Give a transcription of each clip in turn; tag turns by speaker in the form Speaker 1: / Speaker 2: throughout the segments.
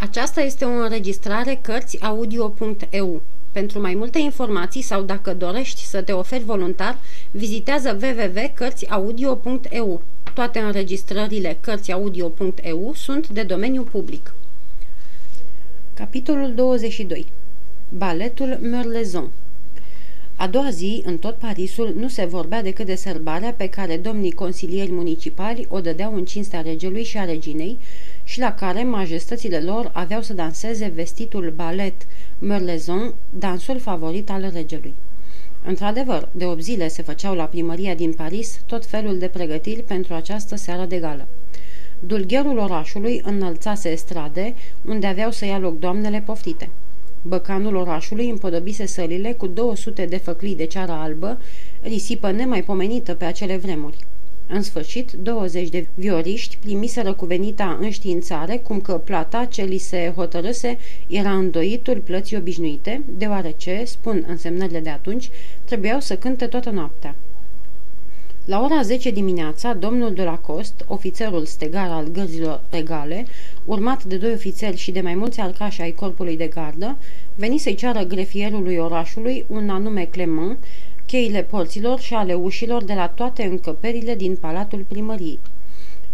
Speaker 1: Aceasta este o înregistrare Cărțiaudio.eu. Pentru mai multe informații sau dacă dorești să te oferi voluntar, vizitează www.cărțiaudio.eu. Toate înregistrările Cărțiaudio.eu sunt de domeniu public. Capitolul 22 Baletul Merlezon a doua zi, în tot Parisul, nu se vorbea decât de sărbarea pe care domnii consilieri municipali o dădeau în cinstea regelui și a reginei și la care majestățile lor aveau să danseze vestitul balet Merlezon, dansul favorit al regelui. Într-adevăr, de 8 zile se făceau la primăria din Paris tot felul de pregătiri pentru această seară de gală. Dulgherul orașului înălțase estrade, unde aveau să ia loc doamnele poftite. Băcanul orașului împodobise sălile cu 200 de făclii de ceară albă, risipă nemaipomenită pe acele vremuri. În sfârșit, 20 de vioriști primiseră cuvenita înștiințare cum că plata ce li se hotărâse era îndoitul plății obișnuite, deoarece, spun însemnările de atunci, trebuiau să cânte toată noaptea. La ora 10 dimineața, domnul de la Cost, ofițerul stegar al gărzilor regale, urmat de doi ofițeri și de mai mulți alcași ai corpului de gardă, veni să-i ceară grefierului orașului un anume Clement, cheile porților și ale ușilor de la toate încăperile din palatul primăriei.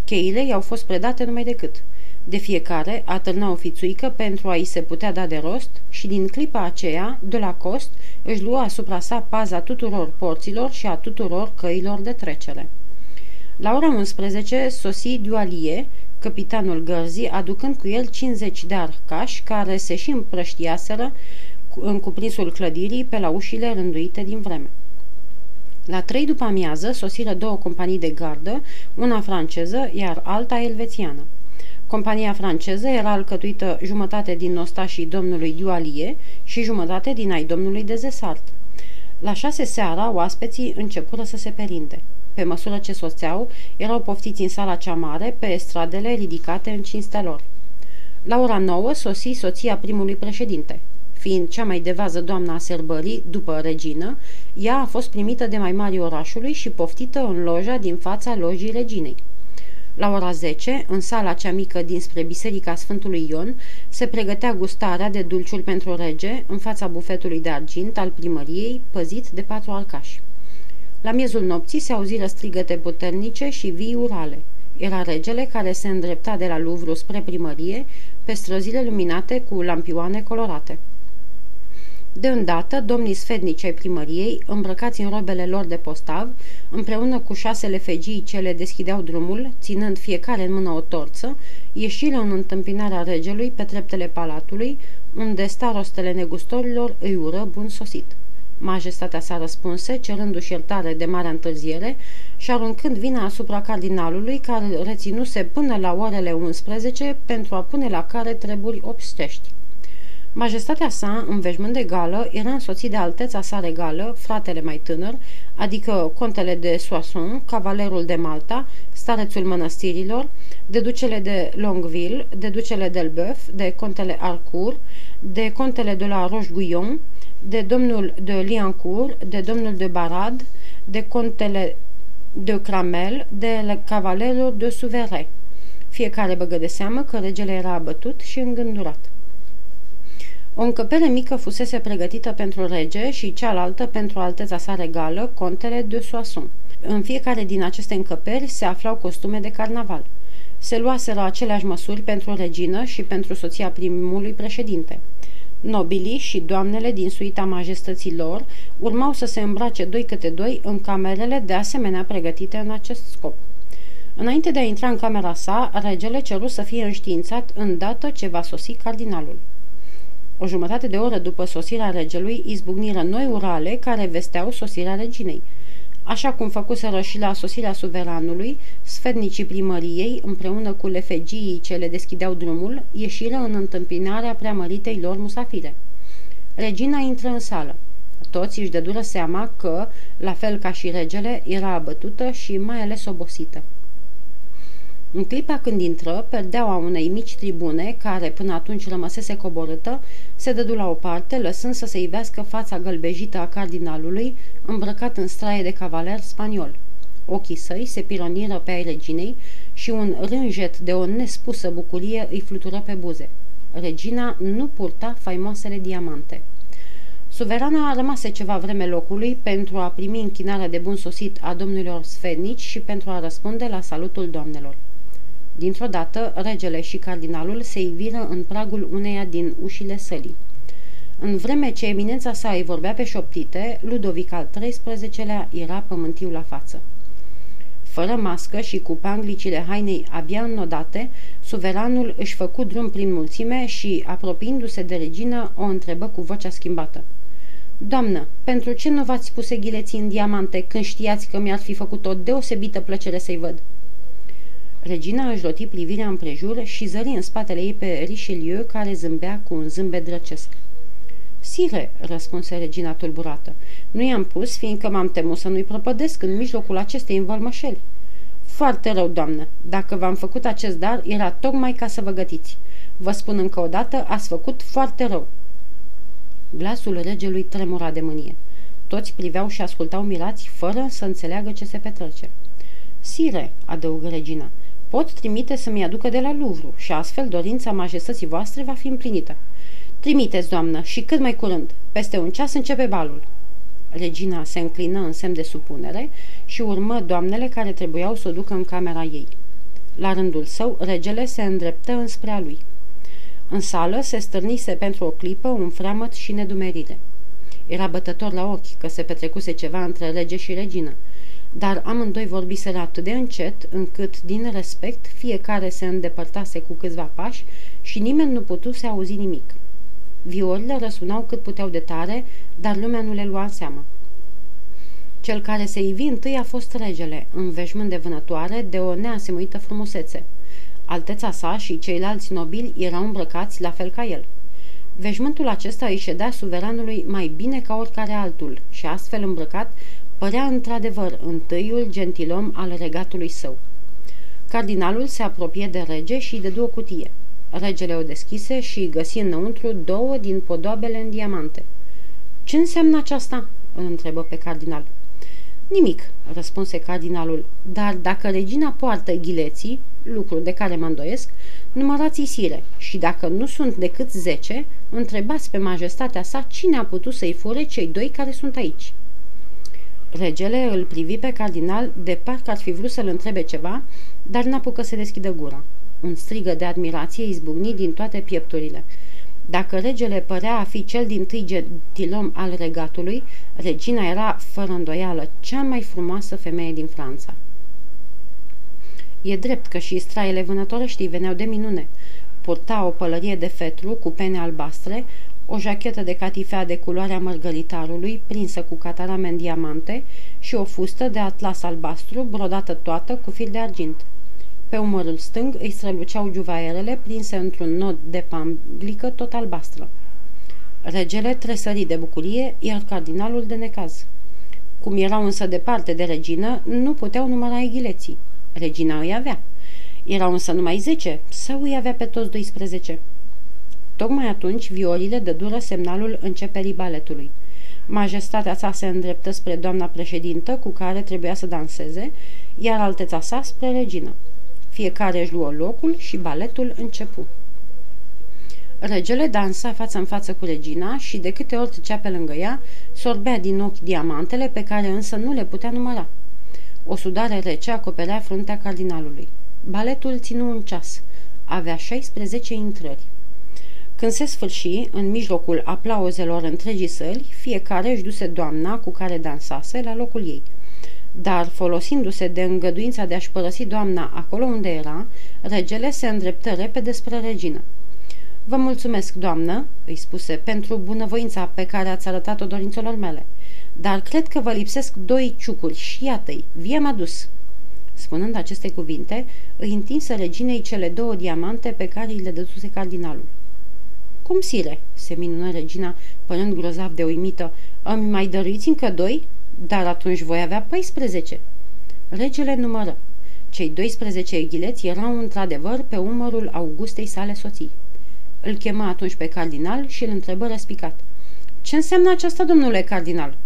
Speaker 1: Cheile i-au fost predate numai decât. De fiecare atârna o fițuică pentru a-i se putea da de rost și din clipa aceea, de la cost, își lua asupra sa paza tuturor porților și a tuturor căilor de trecere. La ora 11 sosi Dualie, capitanul gărzii, aducând cu el 50 de arcași care se și împrăștiaseră în cuprinsul clădirii pe la ușile rânduite din vreme. La trei după amiază sosiră două companii de gardă, una franceză, iar alta elvețiană. Compania franceză era alcătuită jumătate din nostașii domnului Dualie și jumătate din ai domnului de Zesart. La șase seara, oaspeții începură să se perinde. Pe măsură ce soțeau, erau poftiți în sala cea mare, pe stradele ridicate în cinstea lor. La ora nouă sosi soția primului președinte. Fiind cea mai devază doamna a serbării, după regină, ea a fost primită de mai mari orașului și poftită în loja din fața lojii reginei. La ora 10, în sala cea mică dinspre Biserica Sfântului Ion, se pregătea gustarea de dulciuri pentru rege în fața bufetului de argint al primăriei, păzit de patru arcași. La miezul nopții se auziră strigăte puternice și vii urale. Era regele care se îndrepta de la Louvre spre primărie, pe străzile luminate cu lampioane colorate. De îndată, domnii sfednici ai primăriei, îmbrăcați în robele lor de postav, împreună cu șasele fegii ce le deschideau drumul, ținând fiecare în mână o torță, ieșiră în întâmpinarea regelui pe treptele palatului, unde starostele negustorilor îi ură bun sosit. Majestatea sa răspunse, cerându-și iertare de mare întârziere și aruncând vina asupra cardinalului, care reținuse până la orele 11 pentru a pune la care treburi obstești. Majestatea sa, în veșmânt de gală, era însoțit de alteța sa regală, fratele mai tânăr, adică contele de Soissons, cavalerul de Malta, starețul mănăstirilor, de ducele de Longueville, de ducele d'Elbeuf, de contele Arcourt, de contele de la Roche-Guyon, de domnul de Liancourt, de domnul de Barad, de contele de Cramel, de cavalerul de Souverain. Fiecare băgă de seamă că regele era abătut și îngândurat. O încăpere mică fusese pregătită pentru rege și cealaltă pentru alteța sa regală, contele de Soissons. În fiecare din aceste încăperi se aflau costume de carnaval. Se luaseră aceleași măsuri pentru regină și pentru soția primului președinte. Nobilii și doamnele din suita majestății lor urmau să se îmbrace doi câte doi în camerele de asemenea pregătite în acest scop. Înainte de a intra în camera sa, regele ceru să fie înștiințat îndată ce va sosi cardinalul. O jumătate de oră după sosirea regelui, izbucniră noi urale care vesteau sosirea reginei. Așa cum făcuseră și la sosirea suveranului, sfetnicii primăriei, împreună cu lefegii ce le deschideau drumul, ieșiră în întâmpinarea preamăritei lor musafire. Regina intră în sală. Toți își dădură seama că, la fel ca și regele, era abătută și mai ales obosită. În clipa când intră, perdeaua unei mici tribune, care până atunci rămăsese coborâtă, se dădu la o parte, lăsând să se ivească fața gălbejită a cardinalului, îmbrăcat în straie de cavaler spaniol. Ochii săi se pironiră pe ai reginei și un rânjet de o nespusă bucurie îi flutură pe buze. regina nu purta faimoasele diamante. Suverana rămase ceva vreme locului pentru a primi închinarea de bun sosit a domnilor sfetnici și pentru a răspunde la salutul doamnelor. Dintr-o dată, regele și cardinalul se iviră în pragul uneia din ușile sălii. În vreme ce eminența sa îi vorbea pe șoptite, Ludovic al XIII-lea era pământiu la față. Fără mască și cu panglicile hainei abia înnodate, suveranul își făcu drum prin mulțime și, apropiindu-se de regină, o întrebă cu vocea schimbată. Doamnă, pentru ce nu v-ați pus ghileții în diamante când știați că mi-ar fi făcut o deosebită plăcere să-i văd?" Regina își roti privirea împrejur și zări în spatele ei pe Richelieu, care zâmbea cu un zâmbet drăcesc. Sire, răspunse regina tulburată, nu i-am pus, fiindcă m-am temut să nu-i prăpădesc în mijlocul acestei învălmășeli. Foarte rău, doamnă. Dacă v-am făcut acest dar, era tocmai ca să vă gătiți. Vă spun încă o dată, ați făcut foarte rău. Glasul regelui tremura de mânie. Toți priveau și ascultau mirați, fără să înțeleagă ce se petrece. Sire, adăugă regina, pot trimite să-mi aducă de la Louvre și astfel dorința majestății voastre va fi împlinită. Trimiteți, doamnă, și cât mai curând. Peste un ceas începe balul. Regina se înclină în semn de supunere și urmă doamnele care trebuiau să o ducă în camera ei. La rândul său, regele se îndreptă înspre a lui. În sală se stârnise pentru o clipă un freamăt și nedumerire. Era bătător la ochi că se petrecuse ceva între rege și regină, dar amândoi vorbiseră atât de încet încât, din respect, fiecare se îndepărtase cu câțiva pași și nimeni nu putu să auzi nimic. Violile răsunau cât puteau de tare, dar lumea nu le lua în seamă. Cel care se ivi întâi a fost regele, în veșmânt de vânătoare, de o neasemuită frumusețe. Alteța sa și ceilalți nobili erau îmbrăcați la fel ca el. Veșmântul acesta îi ședea suveranului mai bine ca oricare altul și astfel îmbrăcat părea într-adevăr întâiul gentilom al regatului său. Cardinalul se apropie de rege și de două cutie. Regele o deschise și găsi înăuntru două din podoabele în diamante. Ce înseamnă aceasta?" îl întrebă pe cardinal. Nimic," răspunse cardinalul, dar dacă regina poartă ghileții, lucru de care mă îndoiesc, numărați sire și dacă nu sunt decât zece, întrebați pe majestatea sa cine a putut să-i fure cei doi care sunt aici." Regele îl privi pe cardinal de parcă ar fi vrut să-l întrebe ceva, dar n-apucă să deschidă gura. Un strigă de admirație izbucni din toate piepturile. Dacă regele părea a fi cel din tâi gentilom al regatului, regina era, fără îndoială, cea mai frumoasă femeie din Franța. E drept că și straiele vânătoreștii veneau de minune. Purta o pălărie de fetru cu pene albastre, o jachetă de catifea de culoarea mărgăritarului, prinsă cu catarame în diamante și o fustă de atlas albastru, brodată toată cu fir de argint. Pe umărul stâng îi străluceau juvaierele prinse într-un nod de pamblică tot albastră. Regele tresări de bucurie, iar cardinalul de necaz. Cum erau însă departe de regină, nu puteau număra eghileții. Regina îi avea. Erau însă numai zece, sau îi avea pe toți 12. Tocmai atunci, violile dădură semnalul începerii baletului. Majestatea sa se îndreptă spre doamna președintă cu care trebuia să danseze, iar alteța sa spre regină. Fiecare își luă locul și baletul începu. Regele dansa față în față cu regina și de câte ori trecea pe lângă ea, sorbea din ochi diamantele pe care însă nu le putea număra. O sudare rece acoperea fruntea cardinalului. Baletul ținu un ceas. Avea 16 intrări. Când se sfârși, în mijlocul aplauzelor întregii săli, fiecare își duse doamna cu care dansase la locul ei – dar, folosindu-se de îngăduința de a-și părăsi doamna acolo unde era, regele se îndreptă repede spre regină. Vă mulțumesc, doamnă," îi spuse, pentru bunăvoința pe care ați arătat-o dorințelor mele, dar cred că vă lipsesc doi ciucuri și iată-i, vi-am adus." Spunând aceste cuvinte, îi întinse reginei cele două diamante pe care îi le dăduse cardinalul. Cum, sire?" se minună regina, părând grozav de uimită. Îmi mai dăruiți încă doi?" Dar atunci voi avea 14. Regele numără. Cei 12 eghileți erau într-adevăr pe umărul Augustei sale soții. Îl chemă atunci pe cardinal și îl întrebă răspicat. Ce înseamnă aceasta, domnule cardinal?"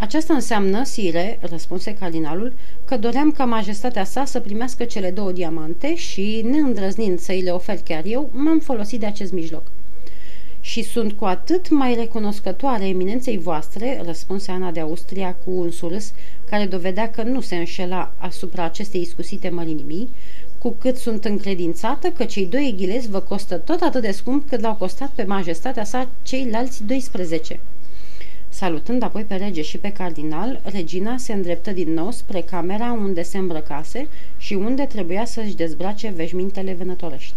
Speaker 1: Aceasta înseamnă, sire, răspunse cardinalul, că doream ca majestatea sa să primească cele două diamante și, neîndrăznind să îi le ofer chiar eu, m-am folosit de acest mijloc. Și sunt cu atât mai recunoscătoare eminenței voastre, răspunse Ana de Austria cu un surâs care dovedea că nu se înșela asupra acestei iscusite mărinimii, cu cât sunt încredințată că cei doi eghilezi vă costă tot atât de scump cât l-au costat pe majestatea sa ceilalți 12. Salutând apoi pe rege și pe cardinal, regina se îndreptă din nou spre camera unde se îmbrăcase și unde trebuia să-și dezbrace veșmintele vânătorești.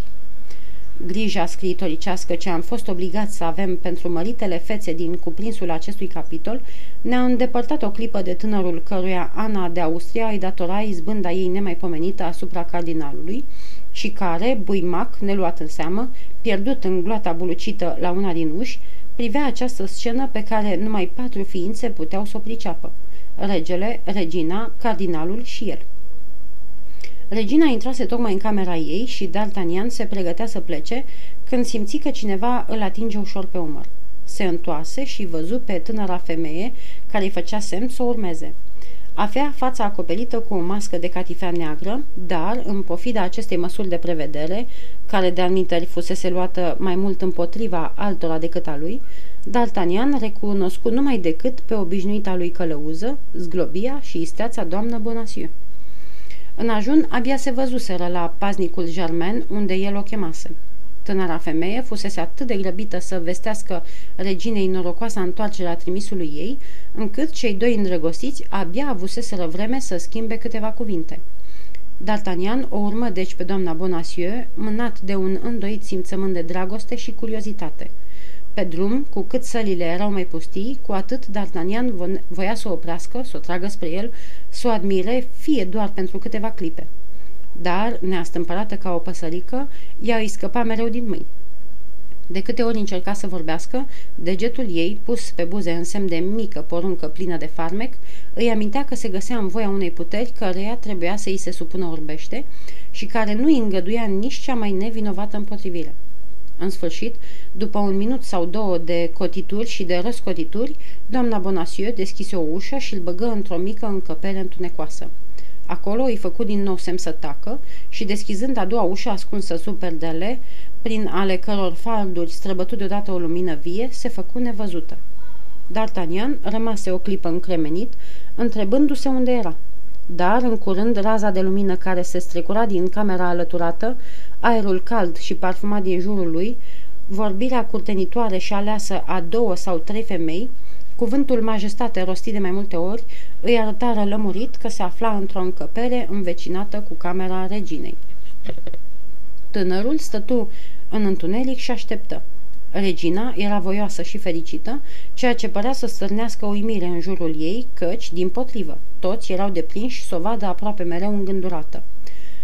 Speaker 1: Grija scriitoricească ce am fost obligați să avem pentru măritele fețe din cuprinsul acestui capitol ne-a îndepărtat o clipă de tânărul căruia Ana de Austria îi datora izbânda ei nemaipomenită asupra cardinalului și care, buimac, neluat în seamă, pierdut în gloata bulucită la una din uși, privea această scenă pe care numai patru ființe puteau să o priceapă. Regele, regina, cardinalul și el. Regina intrase tocmai în camera ei și D'Artagnan se pregătea să plece când simți că cineva îl atinge ușor pe umăr. Se întoase și văzu pe tânăra femeie care îi făcea semn să o urmeze. Avea fața acoperită cu o mască de catifea neagră, dar, în pofida acestei măsuri de prevedere, care de anmiteri fusese luată mai mult împotriva altora decât a lui, D'Artagnan recunoscu numai decât pe obișnuita lui călăuză, zglobia și isteața doamnă Bonacieux. În ajun abia se văzuseră la paznicul Germain, unde el o chemase. Tânăra femeie fusese atât de grăbită să vestească reginei norocoasa întoarcerea trimisului ei, încât cei doi îndrăgostiți abia avuseseră vreme să schimbe câteva cuvinte. D'Artagnan o urmă deci pe doamna Bonacieux, mânat de un îndoit simțământ de dragoste și curiozitate – pe drum, cu cât sălile erau mai pustii, cu atât D'Artagnan voia să o oprească, să o tragă spre el, să o admire, fie doar pentru câteva clipe. Dar, neastâmpărată ca o păsărică, ea îi scăpa mereu din mâini. De câte ori încerca să vorbească, degetul ei, pus pe buze în semn de mică poruncă plină de farmec, îi amintea că se găsea în voia unei puteri căreia trebuia să îi se supună orbește și care nu îi îngăduia nici cea mai nevinovată împotrivire. În sfârșit, după un minut sau două de cotituri și de răscotituri, doamna Bonacieux deschise o ușă și îl băgă într-o mică încăpere întunecoasă. Acolo îi făcu din nou semn să tacă și, deschizând a doua ușă ascunsă sub perdele, prin ale căror falduri străbătut deodată o lumină vie, se făcu nevăzută. D'Artagnan rămase o clipă încremenit, întrebându-se unde era. Dar, în curând, raza de lumină care se strecura din camera alăturată, aerul cald și parfumat din jurul lui, vorbirea curtenitoare și aleasă a două sau trei femei, cuvântul majestate rostit de mai multe ori, îi arătară lămurit că se afla într-o încăpere învecinată cu camera reginei. Tânărul stătu în întuneric și așteptă. Regina era voioasă și fericită, ceea ce părea să stârnească uimire în jurul ei, căci, din potrivă, toți erau deprinși să o vadă aproape mereu îngândurată.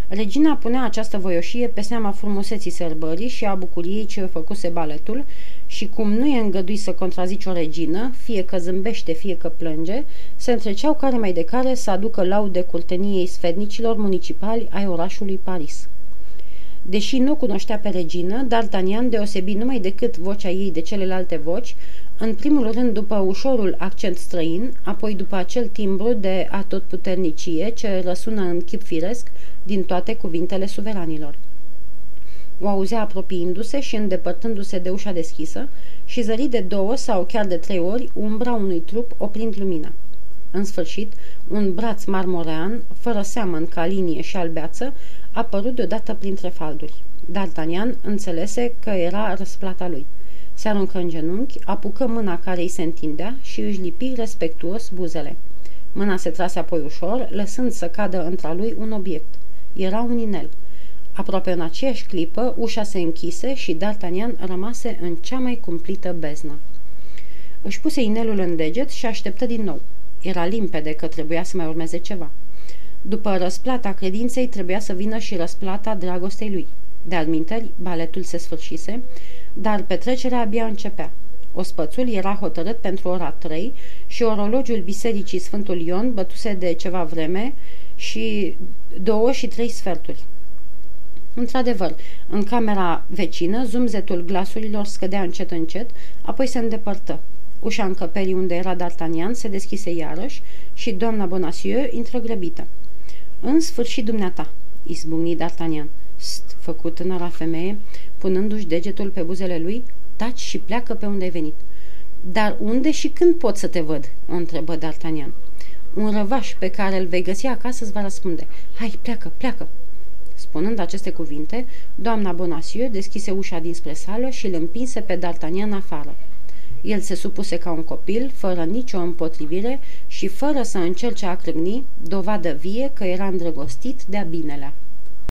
Speaker 1: Regina punea această voioșie pe seama frumuseții sărbării și a bucuriei ce făcuse baletul și cum nu e îngăduit să contrazici o regină, fie că zâmbește, fie că plânge, se întreceau care mai de care să aducă laude curteniei sfednicilor municipali ai orașului Paris. Deși nu cunoștea pe regină, D'Artagnan deosebi numai decât vocea ei de celelalte voci, în primul rând după ușorul accent străin, apoi după acel timbru de atotputernicie ce răsună în chip firesc din toate cuvintele suveranilor. O auzea apropiindu-se și îndepărtându-se de ușa deschisă și zări de două sau chiar de trei ori umbra unui trup oprind lumina. În sfârșit, un braț marmorean, fără seamăn ca linie și albeață, a apărut deodată printre falduri. D'Artagnan înțelese că era răsplata lui. Se aruncă în genunchi, apucă mâna care îi se întindea și își lipi respectuos buzele. Mâna se trase apoi ușor, lăsând să cadă între lui un obiect. Era un inel. Aproape în aceeași clipă, ușa se închise și D'Artagnan rămase în cea mai cumplită beznă. Își puse inelul în deget și așteptă din nou. Era limpede că trebuia să mai urmeze ceva. După răsplata credinței trebuia să vină și răsplata dragostei lui. De alminteri, baletul se sfârșise, dar petrecerea abia începea. Ospățul era hotărât pentru ora 3 și orologiul bisericii Sfântul Ion bătuse de ceva vreme și două și trei sferturi. Într-adevăr, în camera vecină, zumzetul glasurilor scădea încet încet, apoi se îndepărtă. Ușa încăperii unde era D'Artagnan se deschise iarăși și doamna Bonacieux intră grăbită. În sfârșit dumneata, izbucni D'Artagnan. St, făcut tânăra femeie, punându-și degetul pe buzele lui, taci și pleacă pe unde ai venit. Dar unde și când pot să te văd?" o întrebă D'Artagnan. Un răvaș pe care îl vei găsi acasă îți va răspunde. Hai, pleacă, pleacă!" Spunând aceste cuvinte, doamna Bonacieux deschise ușa dinspre sală și îl împinse pe D'Artagnan afară. El se supuse ca un copil, fără nicio împotrivire și fără să încerce a crâgni, dovadă vie că era îndrăgostit de-a binelea.